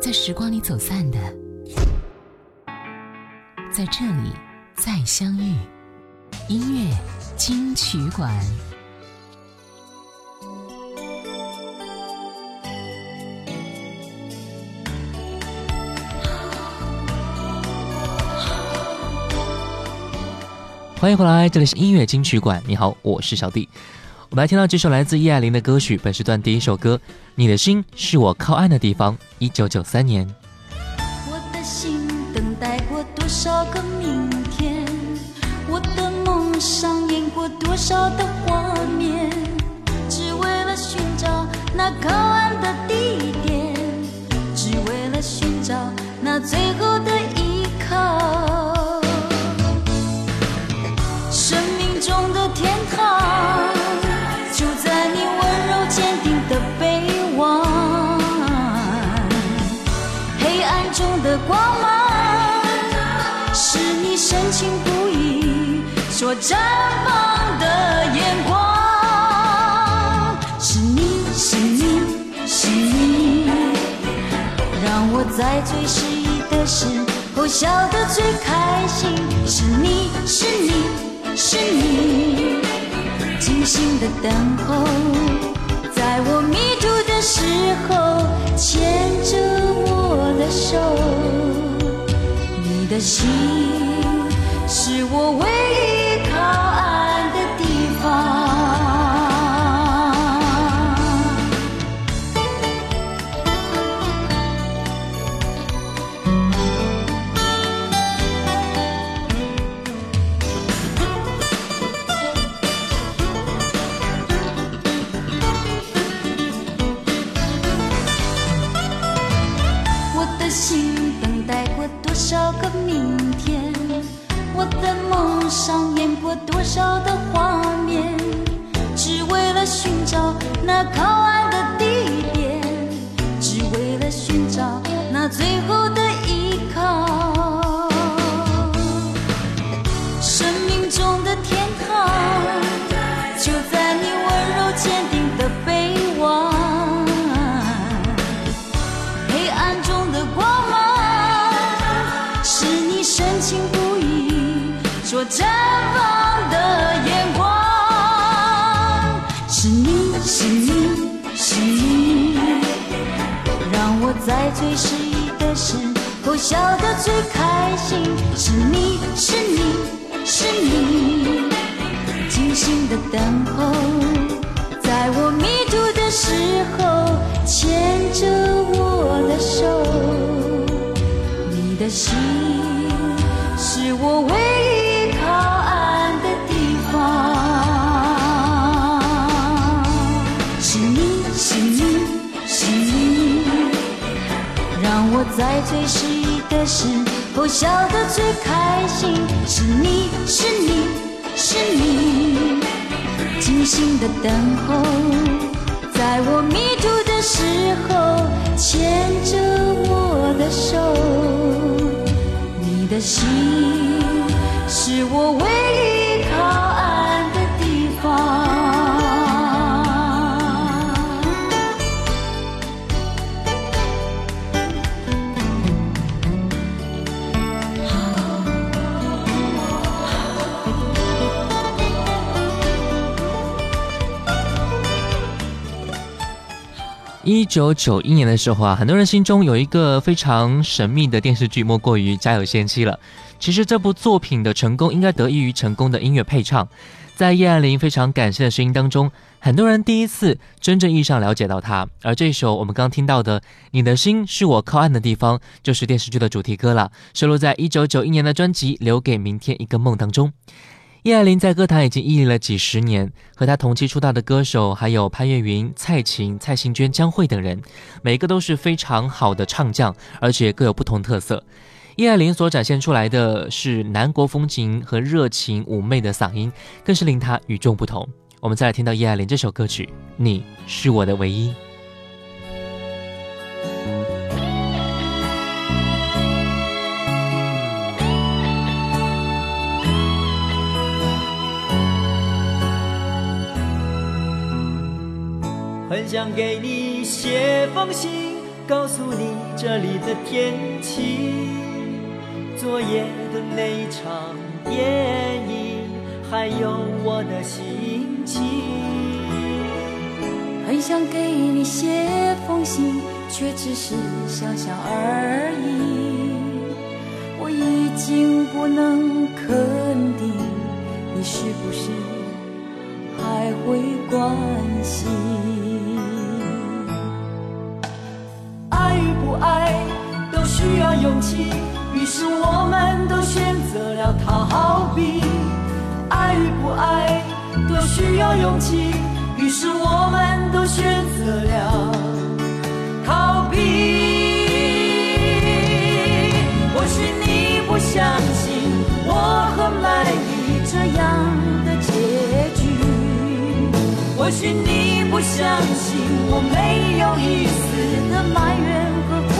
在时光里走散的，在这里再相遇。音乐金曲馆，欢迎回来，这里是音乐金曲馆。你好，我是小弟。我们来听到这首来自叶爱玲的歌曲，本时段第一首歌《你的心是我靠岸的地方》，一九九三年。我的心等待过多少个明天，我的梦上演过多少的画面，只为了寻找那靠说绽放的眼光。是你是你是你，让我在最失意的时候笑得最开心。是你是你是你，精心的等候，在我迷途的时候牵着我的手。你的心是我唯一心等待过多少个明天？我的梦上演过多少的画面？只为了寻找那靠岸的地点，只为了寻找那最后的说绽放的眼光。是你是你是你，让我在最失意的时候笑得最开心。是你是你是你，精心的等候，在我迷途的时候牵着我的手。你的心是我唯一我在最失意的时候笑得最开心。是你是你是你，精心的等候，在我迷途的时候牵着我的手。你的心是我唯一九九一年的时候啊，很多人心中有一个非常神秘的电视剧，莫过于《家有仙妻》了。其实这部作品的成功，应该得益于成功的音乐配唱。在叶爱玲非常感性的声音当中，很多人第一次真正意义上了解到她。而这首我们刚听到的《你的心是我靠岸的地方》，就是电视剧的主题歌了，收录在一九九一年的专辑《留给明天一个梦》当中。叶爱玲在歌坛已经屹立了几十年，和她同期出道的歌手还有潘越云、蔡琴、蔡幸娟、江蕙等人，每个都是非常好的唱将，而且各有不同特色。叶爱玲所展现出来的是南国风情和热情妩媚的嗓音，更是令她与众不同。我们再来听到叶爱玲这首歌曲《你是我的唯一》。想给你写封信，告诉你这里的天气，昨夜的那场电影，还有我的心情。很想给你写封信，却只是想想而已。我已经不能肯定，你是不是还会关心？勇气，于是我们都选择了逃避。爱与不爱都需要勇气，于是我们都选择了逃避。或许你不相信我和麦丽这样的结局，或许你不相信我没有一丝的埋怨。虽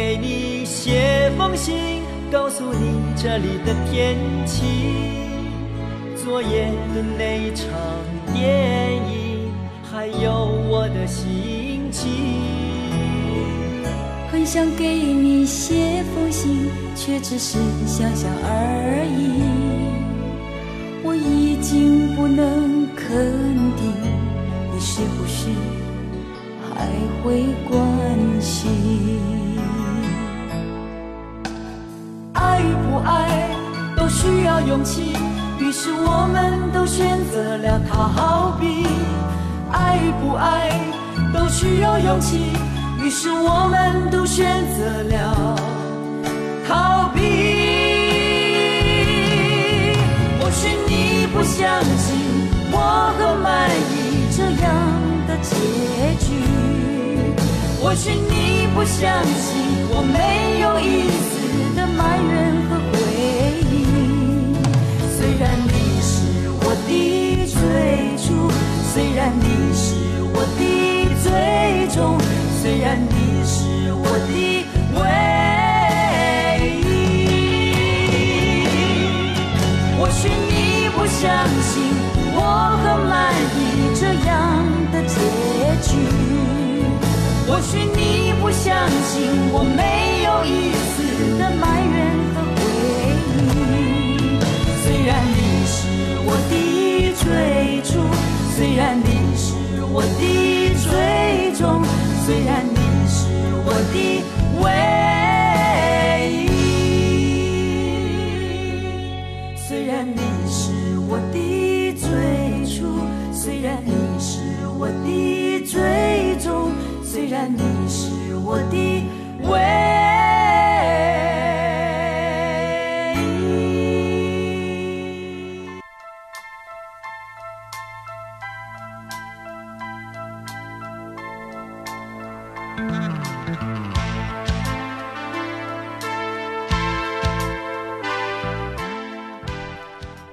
给你写封信，告诉你这里的天气，昨夜的那一场电影，还有我的心情。很想给你写封信，却只是想想而已。我已经不能肯定，你是不是还会关心？需要勇气，于是我们都选择了逃避。爱与不爱都需要勇气，于是我们都选择了逃避。或许你不相信我很满意这样的结局，或许你不相信我没有一丝的埋怨和。的追逐，虽然你是我的最终，虽然你是我的唯一。或许你不相信我很满意这样的结局，或许你不相信我没有一丝的埋怨和回忆。虽然你是我的。追逐，虽然你是我的最终，虽然你是我的唯一，虽然你是我的最初，虽然你是我的最终，虽然你是我的唯。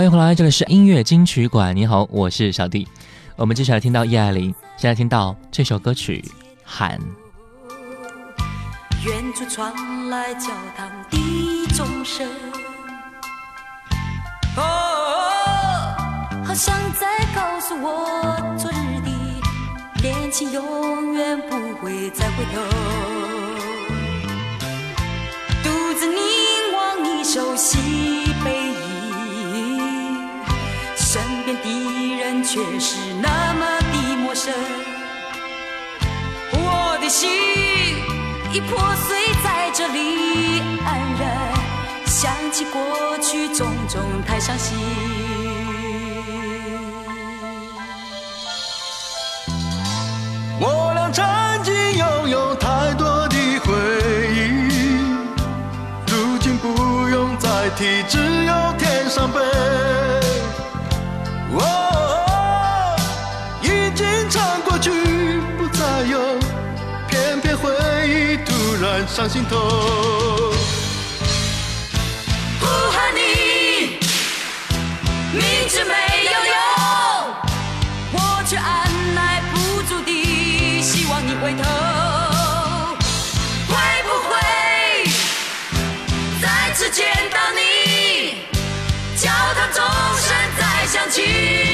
欢迎回来，这里是音乐金曲馆。你好，我是小弟。我们接下来听到叶爱玲，现在听到这首歌曲《喊》。远处传来教堂的钟声，哦，好像在告诉我，昨日的恋情永远不会再回头。破碎在这里黯然想起过去种种太伤心。我俩曾经拥有太多的回忆如今不用再提只有天上悲上心头。呼喊你，明知没有用，我却按耐不住地希望你回头。会不会再次见到你，教堂钟声再响起？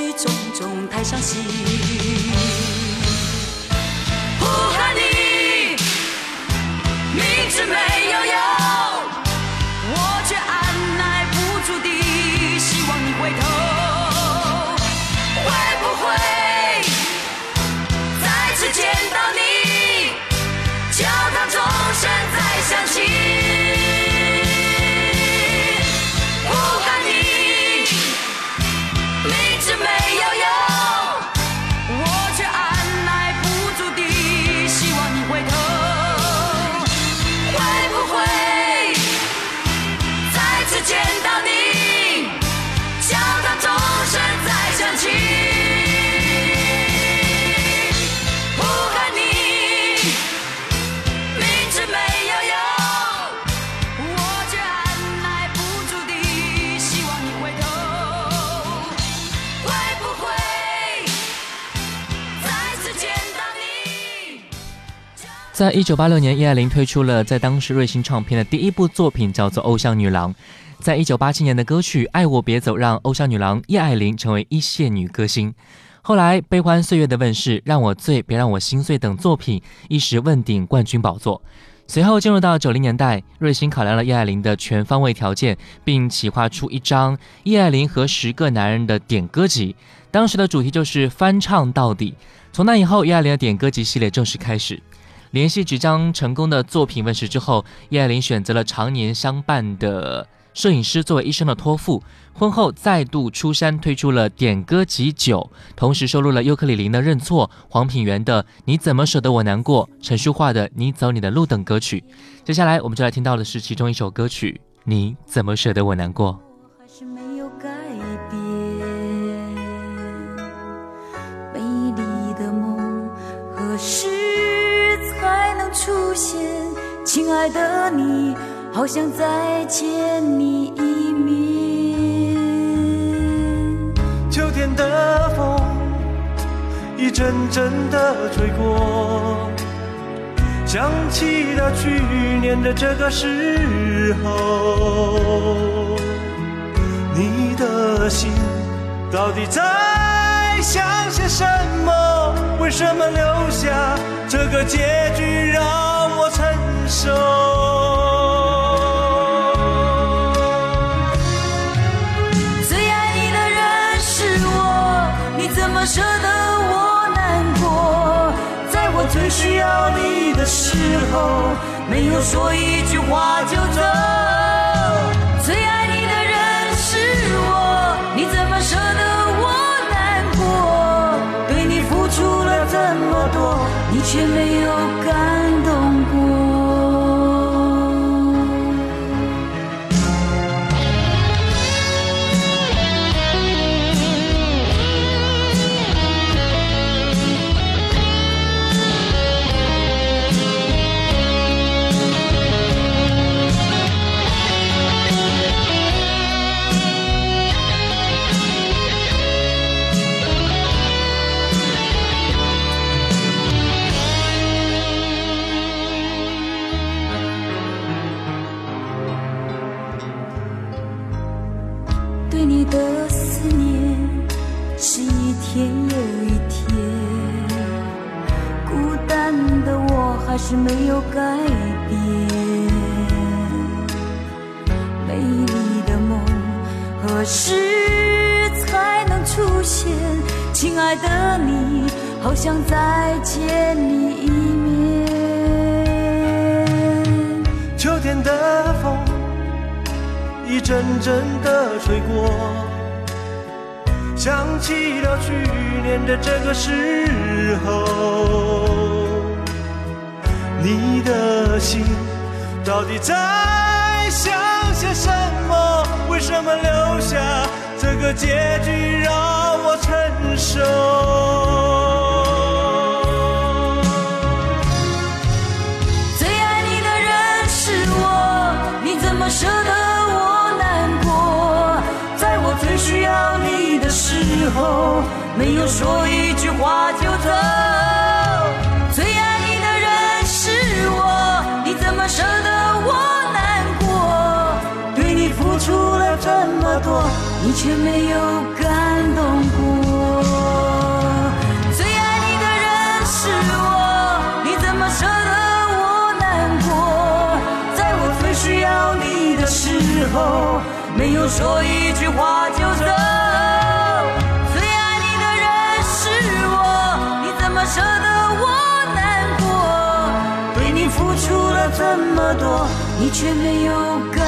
雨种种，太伤心。在一九八六年，叶爱玲推出了在当时瑞星唱片的第一部作品，叫做《偶像女郎》。在一九八七年的歌曲《爱我别走》让偶像女郎叶爱玲成为一线女歌星。后来，《悲欢岁月的问世》、《让我醉，别让我心碎》等作品一时问鼎冠军宝座。随后进入到九零年代，瑞星考量了叶爱玲的全方位条件，并企划出一张叶爱玲和十个男人的点歌集。当时的主题就是翻唱到底。从那以后，叶爱玲的点歌集系列正式开始。联系即将成功的作品问世之后，叶爱玲选择了常年相伴的摄影师作为一生的托付。婚后再度出山，推出了点歌集九，同时收录了尤克里林的《认错》、黄品源的《你怎么舍得我难过》、陈淑桦的《你走你的路》等歌曲。接下来我们就来听到的是其中一首歌曲《你怎么舍得我难过》。爱的你，好想再见你一面。秋天的风一阵阵的吹过，想起了去年的这个时候，你的心到底在想些什么？为什么留下这个结局让手？最爱你的人是我，你怎么舍得我难过？在我最需要你的时候，没有说一句话就走。最爱的你，好想再见你一面。秋天的风一阵阵的吹过，想起了去年的这个时候，你的心到底在想些什么？为什么留下个结局让我承受？最爱你的人是我，你怎么舍得我难过？在我最需要你的时候，没有说一句话就走。你却没有感动过。最爱你的人是我，你怎么舍得我难过？在我最需要你的时候，没有说一句话就走。最爱你的人是我，你怎么舍得我难过？对你付出了这么多，你却没有感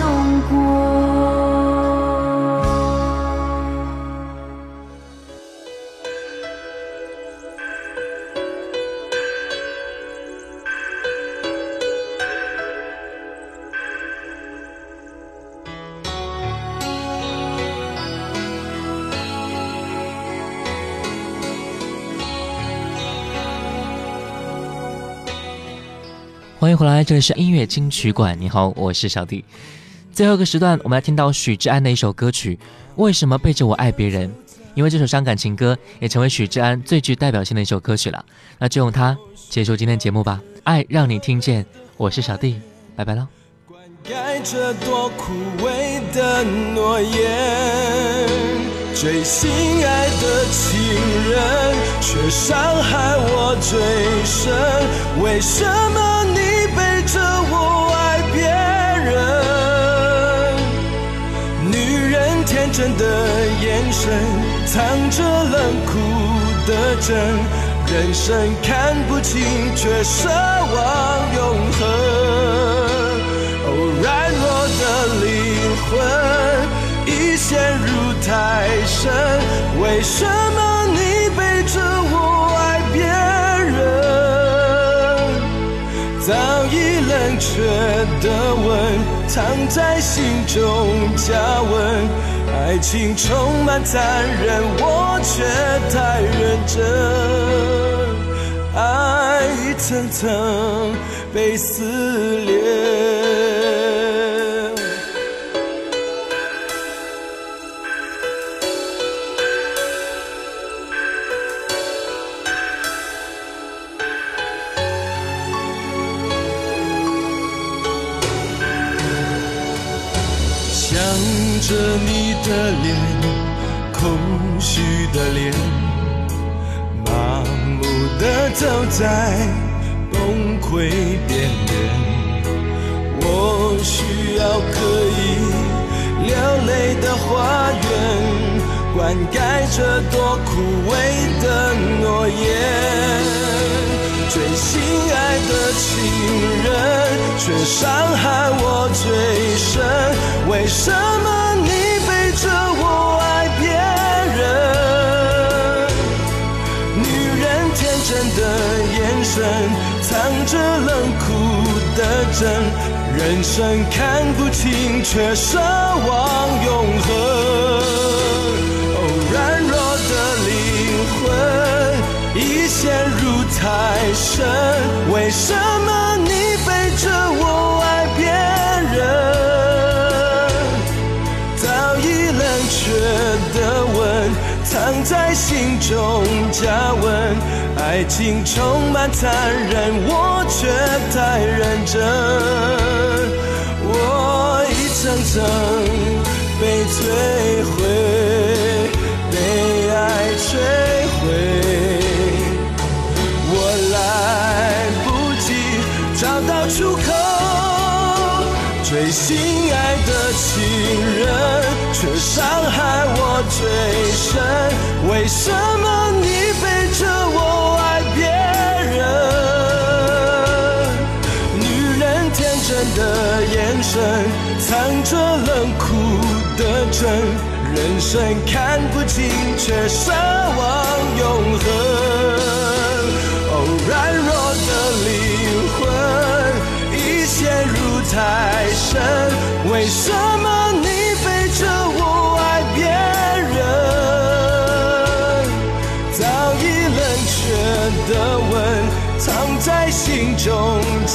动过。欢迎回来，这里是音乐金曲馆。你好，我是小弟。最后一个时段，我们来听到许志安的一首歌曲《为什么背着我爱别人》。因为这首伤感情歌也成为许志安最具代表性的一首歌曲了。那就用它结束今天节目吧。爱让你听见，我是小弟，拜拜喽。灌溉着多枯萎的诺言，最心爱的情人却伤害我最深。为什么你真的眼神，藏着冷酷的真。人生看不清，却奢望永恒。哦，软弱的灵魂已陷入太深，为什么你背着我爱别人？早已冷却的吻，藏在心中加温。爱情充满残忍，我却太认真，爱一层层被撕裂。着你的脸，空虚的脸，麻木的走在崩溃边缘。我需要可以流泪的花园，灌溉着多枯萎的诺言。最心爱的情人，却伤害我最深。为什么你背着我爱别人？女人天真的眼神，藏着冷酷的真。人生看不清，却奢望永恒。太深，为什么你背着我爱别人？早已冷却的吻，藏在心中加温。爱情充满残忍，我却太认真。我一层层被摧毁，被爱摧。最心爱的情人，却伤害我最深。为什么你背着我爱别人？女人天真的眼神，藏着冷酷的真。人生看不清，却奢望永恒。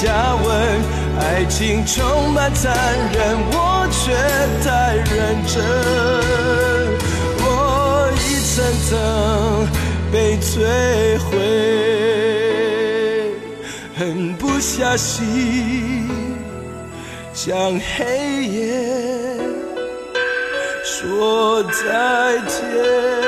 加温。爱情充满残忍，我却太认真，我一层层被摧毁，狠不下心向黑夜说再见。